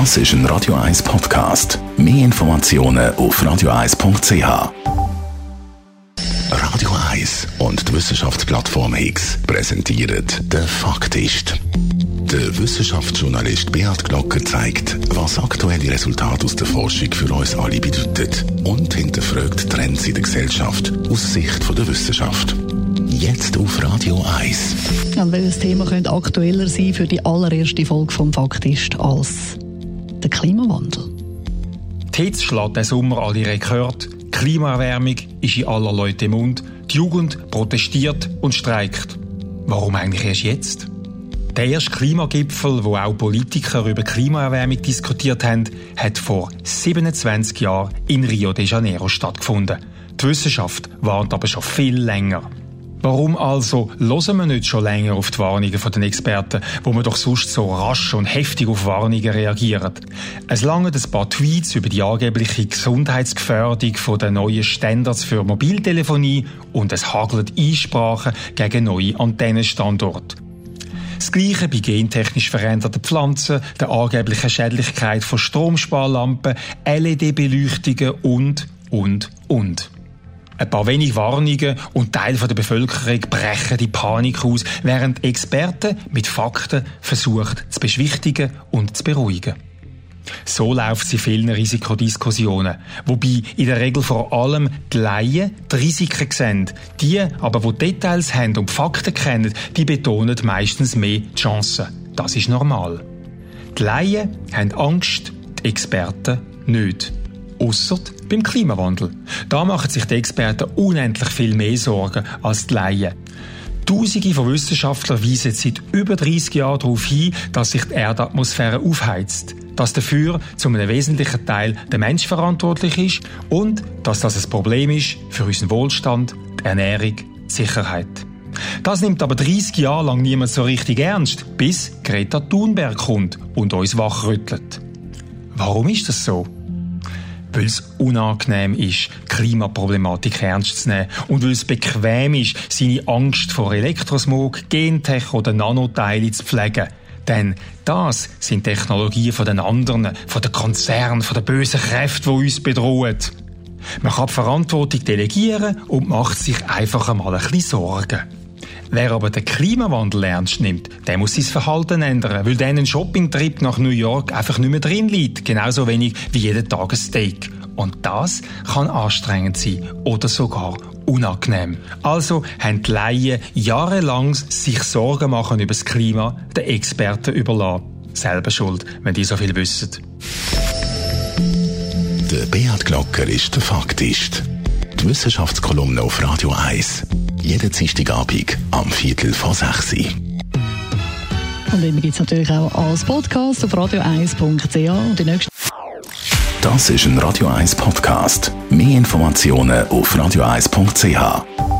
Das ist ein Radio 1 Podcast. Mehr Informationen auf radio1.ch. Radio 1 und die Wissenschaftsplattform X präsentieren den Faktist. Der Wissenschaftsjournalist Beat Glocker zeigt, was aktuelle Resultate aus der Forschung für uns alle bedeuten und hinterfragt Trends in der Gesellschaft aus Sicht der Wissenschaft. Jetzt auf Radio 1. Und welches Thema könnte aktueller sein für die allererste Folge vom Faktist als der Klimawandel? Die Hitze schlägt den Sommer alle Rekord. Die Klimaerwärmung ist in aller Leute im Mund. Die Jugend protestiert und streikt. Warum eigentlich erst jetzt? Der erste Klimagipfel, wo auch Politiker über Klimaerwärmung diskutiert haben, hat vor 27 Jahren in Rio de Janeiro stattgefunden. Die Wissenschaft warnt aber schon viel länger. Warum also hören wir nicht schon länger auf die Warnungen der Experten, wo man doch sonst so rasch und heftig auf Warnungen reagieren? Es lange ein paar Tweets über die angebliche Gesundheitsgefährdung der neuen Standards für Mobiltelefonie und es hagelt Einsprachen gegen neue Antennenstandorte. Das Gleiche bei gentechnisch veränderten Pflanzen, der angeblichen Schädlichkeit von Stromsparlampen, LED-Beleuchtungen und, und, und. Ein paar wenige Warnungen und Teil der Bevölkerung brechen die Panik aus, während Experten mit Fakten versuchen zu beschwichtigen und zu beruhigen. So läuft sie vielen Risikodiskussionen, wobei in der Regel vor allem die Laien die Risiken sehen. Die aber, die Details haben und Fakten kennen, die betonen meistens mehr die Chancen. Das ist normal. Die Laien haben Angst, die Experten nicht. Ausser beim Klimawandel. Da machen sich die Experten unendlich viel mehr Sorgen als die Laien. Tausende von Wissenschaftlern weisen seit über 30 Jahren darauf hin, dass sich die Erdatmosphäre aufheizt, dass dafür zu einem wesentlichen Teil der Mensch verantwortlich ist und dass das ein Problem ist für unseren Wohlstand, die Ernährung, die Sicherheit. Das nimmt aber 30 Jahre lang niemand so richtig ernst, bis Greta Thunberg kommt und uns wachrüttelt. Warum ist das so? Weil es unangenehm ist, Klimaproblematik ernst zu nehmen und weil es bequem ist, seine Angst vor Elektrosmog, Gentech oder Nanoteile zu pflegen. Denn das sind Technologien von den anderen, von den Konzernen, von den bösen Kräften, die uns bedrohen. Man kann die Verantwortung delegieren und macht sich einfach einmal ein bisschen Sorgen. Wer aber den Klimawandel ernst nimmt, der muss sein Verhalten ändern, weil dann ein Shoppingtrip nach New York einfach nicht mehr drin liegt. Genauso wenig wie jeden Tag ein Steak. Und das kann anstrengend sein oder sogar unangenehm. Also haben die Laien jahrelang sich Sorgen machen über das Klima den Experten überlassen. Selber schuld, wenn die so viel wissen. Der Beat Glocker ist der Faktist. Die Wissenschaftskolumne auf Radio 1 jeden Dienstagabend am Viertel vor sechs. Und immer gibt es natürlich auch als Podcast auf radio1.ch und die nächste Das ist ein Radio 1 Podcast. Mehr Informationen auf radio1.ch.